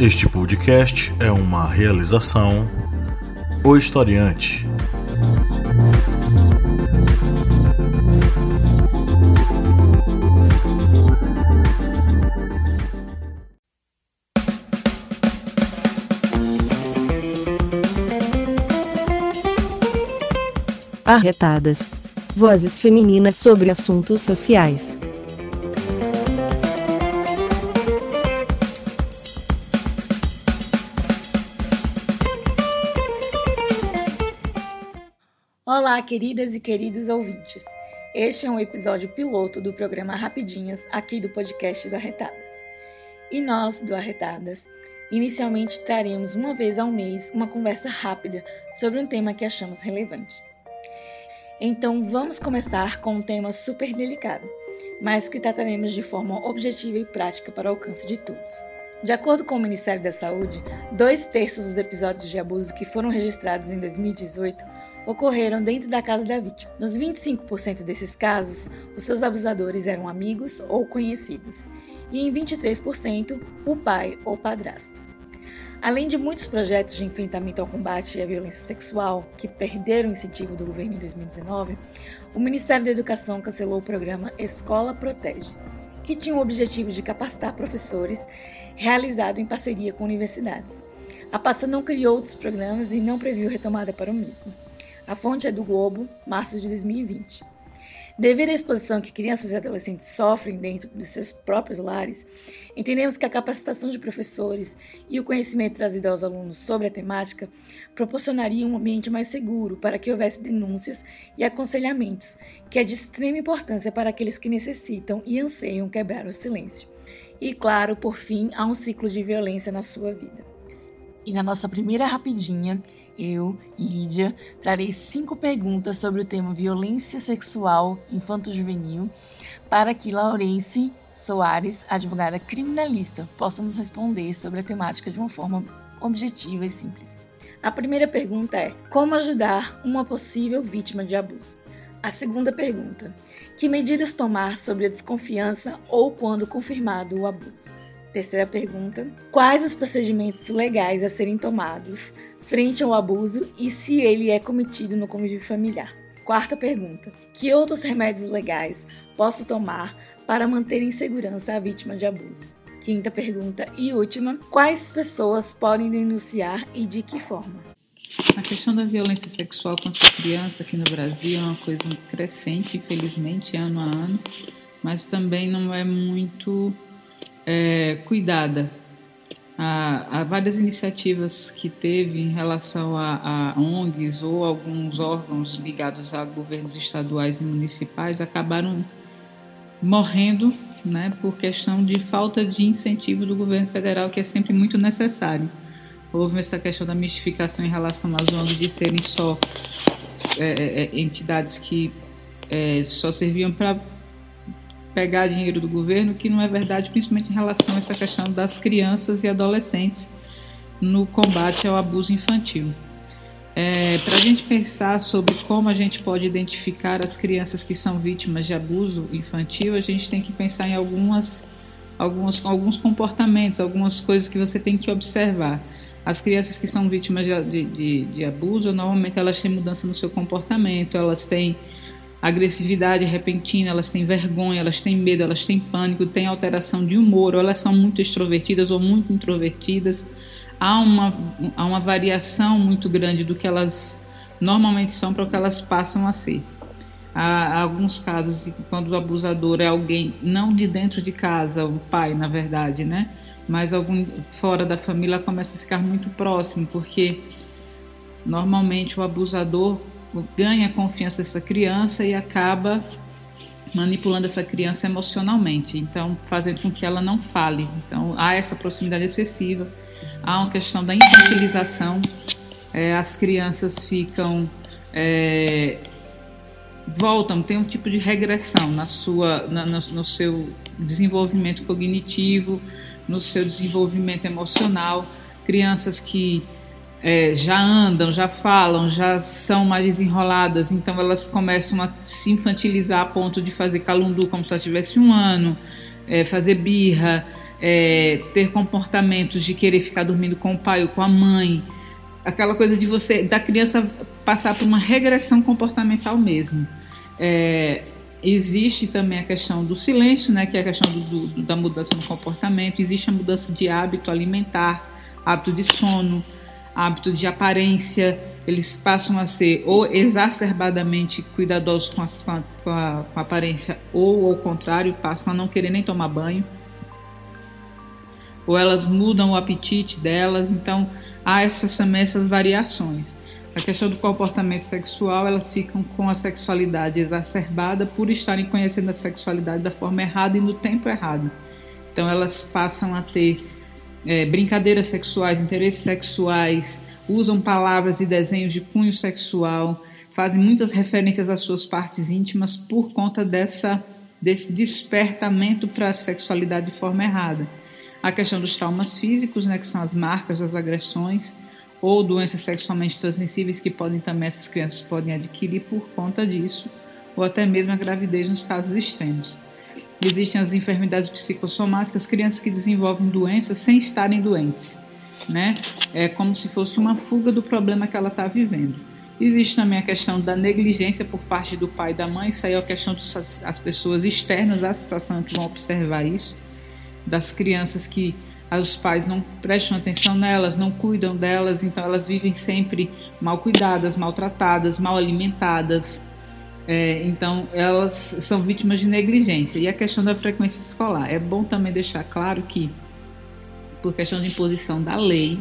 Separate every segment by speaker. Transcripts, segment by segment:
Speaker 1: Este podcast é uma realização O Historiante.
Speaker 2: Arretadas. Vozes femininas sobre assuntos sociais.
Speaker 3: Olá, queridas e queridos ouvintes. Este é um episódio piloto do programa Rapidinhas aqui do podcast do Arretadas. E nós, do Arretadas, inicialmente traremos uma vez ao mês uma conversa rápida sobre um tema que achamos relevante. Então vamos começar com um tema super delicado, mas que trataremos de forma objetiva e prática para o alcance de todos. De acordo com o Ministério da Saúde, dois terços dos episódios de abuso que foram registrados em 2018 ocorreram dentro da casa da vítima. Nos 25% desses casos, os seus abusadores eram amigos ou conhecidos, e em 23%, o pai ou padrasto. Além de muitos projetos de enfrentamento ao combate à violência sexual que perderam o incentivo do governo em 2019, o Ministério da Educação cancelou o programa Escola Protege, que tinha o objetivo de capacitar professores, realizado em parceria com universidades. A pasta não criou outros programas e não previu retomada para o mesmo. A fonte é do Globo, março de 2020. Devido à exposição que crianças e adolescentes sofrem dentro dos seus próprios lares, entendemos que a capacitação de professores e o conhecimento trazido aos alunos sobre a temática proporcionaria um ambiente mais seguro para que houvesse denúncias e aconselhamentos, que é de extrema importância para aqueles que necessitam e anseiam quebrar o silêncio. E, claro, por fim, há um ciclo de violência na sua vida. E na nossa primeira rapidinha, eu, Lídia, trarei cinco perguntas sobre o tema violência sexual infanto-juvenil para que Laurence Soares, advogada criminalista, possa nos responder sobre a temática de uma forma objetiva e simples. A primeira pergunta é: como ajudar uma possível vítima de abuso? A segunda pergunta: que medidas tomar sobre a desconfiança ou quando confirmado o abuso? Terceira pergunta: quais os procedimentos legais a serem tomados frente ao abuso e se ele é cometido no convívio familiar. Quarta pergunta: que outros remédios legais posso tomar para manter em segurança a vítima de abuso? Quinta pergunta e última: quais pessoas podem denunciar e de que forma?
Speaker 4: A questão da violência sexual contra a criança aqui no Brasil é uma coisa crescente, infelizmente, ano a ano, mas também não é muito é, cuidada há, há várias iniciativas que teve em relação a, a ONGs ou alguns órgãos ligados a governos estaduais e municipais acabaram morrendo né, por questão de falta de incentivo do governo federal, que é sempre muito necessário. Houve essa questão da mistificação em relação às ONGs de serem só é, é, é entidades que é, só serviam para pegar dinheiro do governo, que não é verdade, principalmente em relação a essa questão das crianças e adolescentes no combate ao abuso infantil. É, Para a gente pensar sobre como a gente pode identificar as crianças que são vítimas de abuso infantil, a gente tem que pensar em algumas, algumas, alguns comportamentos, algumas coisas que você tem que observar. As crianças que são vítimas de, de, de abuso, normalmente elas têm mudança no seu comportamento, elas têm agressividade repentina, elas têm vergonha, elas têm medo, elas têm pânico, têm alteração de humor, ou elas são muito extrovertidas ou muito introvertidas. Há uma, há uma variação muito grande do que elas normalmente são para o que elas passam a ser. Há alguns casos quando o abusador é alguém não de dentro de casa, o pai, na verdade, né? Mas algum fora da família começa a ficar muito próximo, porque normalmente o abusador ganha a confiança dessa criança e acaba manipulando essa criança emocionalmente, então fazendo com que ela não fale. Então há essa proximidade excessiva, há uma questão da infantilização, é, as crianças ficam é, voltam, tem um tipo de regressão na sua, na, no, no seu desenvolvimento cognitivo, no seu desenvolvimento emocional, crianças que é, já andam, já falam, já são mais desenroladas, então elas começam a se infantilizar a ponto de fazer calundu como se ela tivesse um ano, é, fazer birra, é, ter comportamentos de querer ficar dormindo com o pai ou com a mãe, aquela coisa de você da criança passar por uma regressão comportamental mesmo. É, existe também a questão do silêncio, né, que é a questão do, do, da mudança no comportamento. Existe a mudança de hábito alimentar, hábito de sono, hábito de aparência. Eles passam a ser ou exacerbadamente cuidadosos com a, com a, com a aparência, ou ao contrário, passam a não querer nem tomar banho ou elas mudam o apetite delas, então há essas, também essas variações. A questão do comportamento sexual, elas ficam com a sexualidade exacerbada por estarem conhecendo a sexualidade da forma errada e no tempo errado. Então elas passam a ter é, brincadeiras sexuais, interesses sexuais, usam palavras e desenhos de cunho sexual, fazem muitas referências às suas partes íntimas por conta dessa, desse despertamento para a sexualidade de forma errada a questão dos traumas físicos, né, que são as marcas das agressões, ou doenças sexualmente transmissíveis que podem também essas crianças podem adquirir por conta disso, ou até mesmo a gravidez nos casos extremos. Existem as enfermidades psicossomáticas, crianças que desenvolvem doenças sem estarem doentes, né? É como se fosse uma fuga do problema que ela está vivendo. Existe também a questão da negligência por parte do pai e da mãe, isso aí é a questão das pessoas externas à situação que vão observar isso das crianças que os pais não prestam atenção nelas, não cuidam delas, então elas vivem sempre mal cuidadas, maltratadas, mal alimentadas. É, então elas são vítimas de negligência. E a questão da frequência escolar. É bom também deixar claro que, por questão de imposição da lei,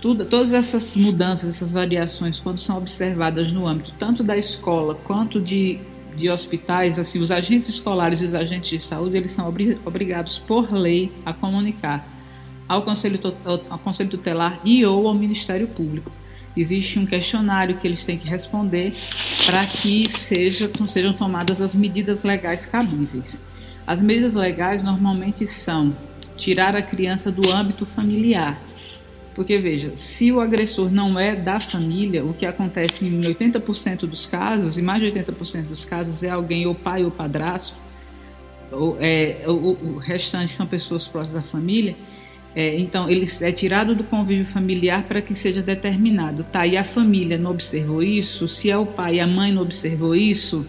Speaker 4: tudo, todas essas mudanças, essas variações, quando são observadas no âmbito tanto da escola quanto de de hospitais, assim, os agentes escolares e os agentes de saúde, eles são obrigados por lei a comunicar ao Conselho, ao Conselho Tutelar e ou ao Ministério Público. Existe um questionário que eles têm que responder para que seja, sejam tomadas as medidas legais cabíveis. As medidas legais normalmente são tirar a criança do âmbito familiar, porque veja, se o agressor não é da família, o que acontece em 80% dos casos, e mais de 80% dos casos, é alguém ou pai ou padrasto, ou, é, o, o restante são pessoas próximas da família. É, então, ele é tirado do convívio familiar para que seja determinado. Tá, e a família não observou isso? Se é o pai e a mãe não observou isso,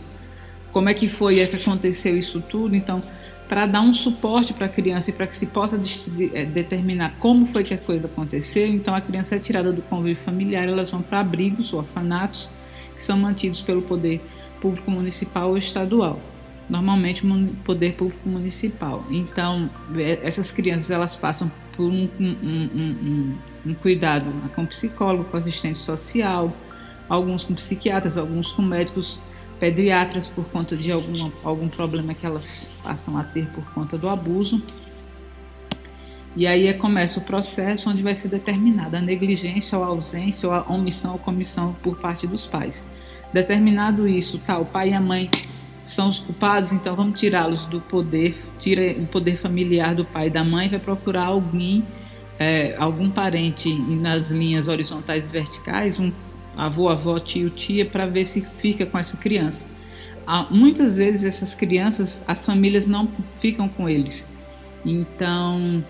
Speaker 4: como é que foi é que aconteceu isso tudo? Então, para dar um suporte para a criança e para que se possa eh, determinar como foi que a coisa aconteceu. Então a criança é tirada do convívio familiar, elas vão para abrigos ou orfanatos que são mantidos pelo poder público municipal ou estadual. Normalmente poder público municipal. Então eh, essas crianças elas passam por um, um, um, um cuidado com psicólogo, com assistente social, alguns com psiquiatras, alguns com médicos pediatras por conta de algum, algum problema que elas passam a ter por conta do abuso. E aí é, começa o processo onde vai ser determinada a negligência ou a ausência ou a omissão ou comissão por parte dos pais. Determinado isso, tá, o pai e a mãe são os culpados, então vamos tirá-los do poder, tira o poder familiar do pai e da mãe, vai procurar alguém, é, algum parente nas linhas horizontais e verticais, um avô, avó, tio, tia, para ver se fica com essa criança. Muitas vezes essas crianças, as famílias não ficam com eles. Então,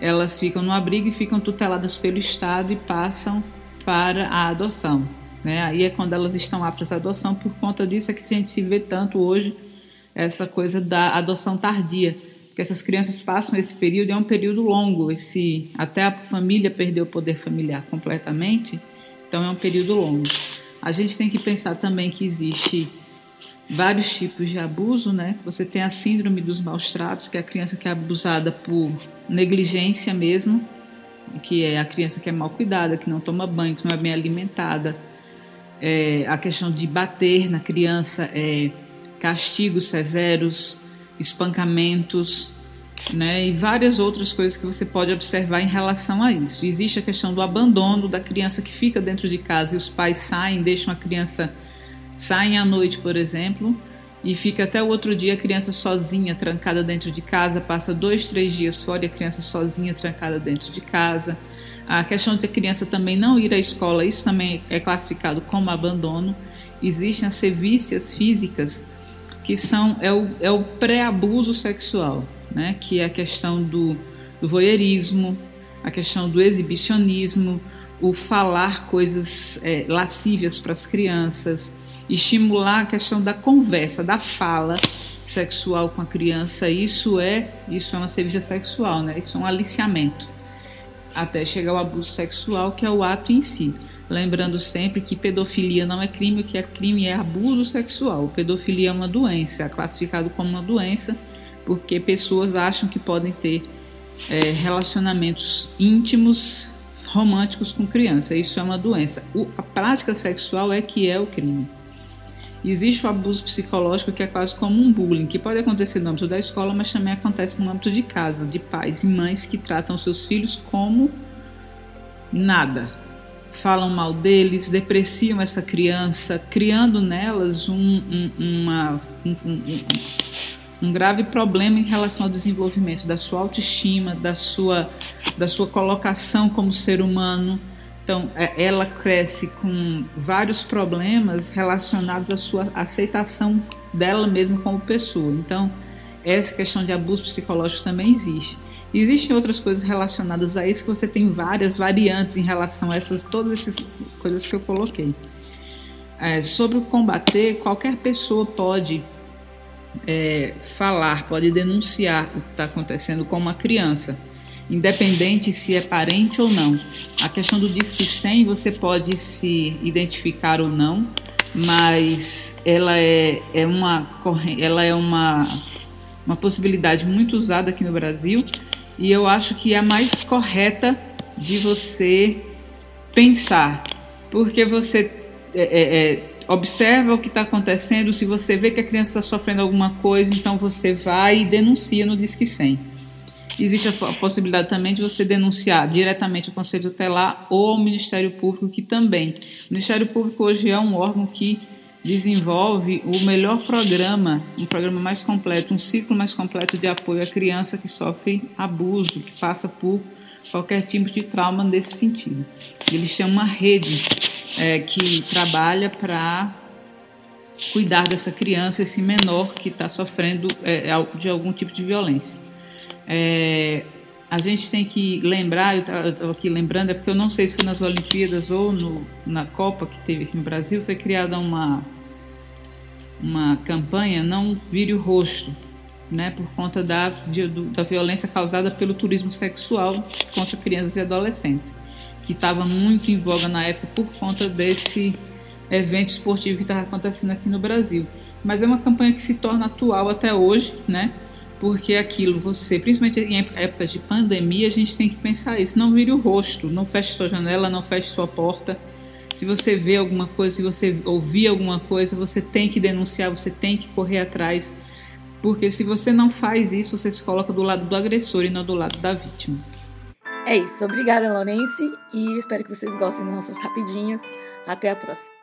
Speaker 4: elas ficam no abrigo e ficam tuteladas pelo Estado e passam para a adoção. Né? Aí é quando elas estão aptas à adoção, por conta disso é que a gente se vê tanto hoje essa coisa da adoção tardia, que essas crianças passam esse período, é um período longo, esse até a família perder o poder familiar completamente, então é um período longo. A gente tem que pensar também que existe vários tipos de abuso, né? Você tem a síndrome dos maus tratos, que é a criança que é abusada por negligência mesmo, que é a criança que é mal cuidada, que não toma banho, que não é bem alimentada. É, a questão de bater na criança, é, castigos severos, espancamentos, né, e várias outras coisas que você pode observar em relação a isso. Existe a questão do abandono da criança que fica dentro de casa e os pais saem, deixam a criança saem à noite, por exemplo, e fica até o outro dia a criança sozinha, trancada dentro de casa, passa dois, três dias fora e a criança sozinha, trancada dentro de casa. A questão de a criança também não ir à escola, isso também é classificado como abandono. Existem as sevícias físicas, que são é o, é o pré-abuso sexual. né? que é a questão do, do voyeurismo, a questão do exibicionismo, o falar coisas é, lascívias para as crianças, estimular a questão da conversa, da fala sexual com a criança, isso é isso é uma serviço sexual, né? Isso é um aliciamento até chegar ao abuso sexual, que é o ato em si. Lembrando sempre que pedofilia não é crime, o que é crime é abuso sexual. Pedofilia é uma doença, é classificado como uma doença porque pessoas acham que podem ter é, relacionamentos íntimos, românticos com criança. Isso é uma doença. O, a prática sexual é que é o crime. Existe o abuso psicológico que é quase como um bullying, que pode acontecer no âmbito da escola, mas também acontece no âmbito de casa, de pais e mães que tratam seus filhos como nada, falam mal deles, depreciam essa criança, criando nelas um, um, uma, um, um, grave problema em relação ao desenvolvimento da sua autoestima, da sua, da sua colocação como ser humano. Então, é, ela cresce com vários problemas relacionados à sua aceitação dela mesma como pessoa. Então, essa questão de abuso psicológico também existe. Existem outras coisas relacionadas a isso que você tem várias variantes em relação a essas todas essas coisas que eu coloquei. É, sobre combater, qualquer pessoa pode é, falar, pode denunciar o que está acontecendo com uma criança, independente se é parente ou não. A questão do Disque 100, você pode se identificar ou não, mas ela é, é uma ela é uma, uma possibilidade muito usada aqui no Brasil e eu acho que é a mais correta de você pensar, porque você é, é, é observa o que está acontecendo, se você vê que a criança está sofrendo alguma coisa, então você vai e denuncia no Disque 100. Existe a possibilidade também de você denunciar diretamente ao Conselho Tutelar ou ao Ministério Público, que também. O Ministério Público hoje é um órgão que desenvolve o melhor programa, um programa mais completo, um ciclo mais completo de apoio à criança que sofre abuso, que passa por qualquer tipo de trauma nesse sentido. Eles têm uma rede é, que trabalha para cuidar dessa criança, esse menor que está sofrendo é, de algum tipo de violência. É, a gente tem que lembrar, eu estou aqui lembrando, é porque eu não sei se foi nas Olimpíadas ou no, na Copa que teve aqui no Brasil, foi criada uma uma campanha não vire o rosto, né, por conta da, de, da violência causada pelo turismo sexual contra crianças e adolescentes, que estava muito em voga na época por conta desse evento esportivo que estava acontecendo aqui no Brasil. Mas é uma campanha que se torna atual até hoje, né? Porque aquilo, você, principalmente em épocas de pandemia, a gente tem que pensar isso. Não vire o rosto, não feche sua janela, não feche sua porta se você vê alguma coisa, se você ouvir alguma coisa, você tem que denunciar, você tem que correr atrás, porque se você não faz isso, você se coloca do lado do agressor e não do lado da vítima.
Speaker 3: É isso. Obrigada, Laurence, e espero que vocês gostem das nossas rapidinhas. Até a próxima.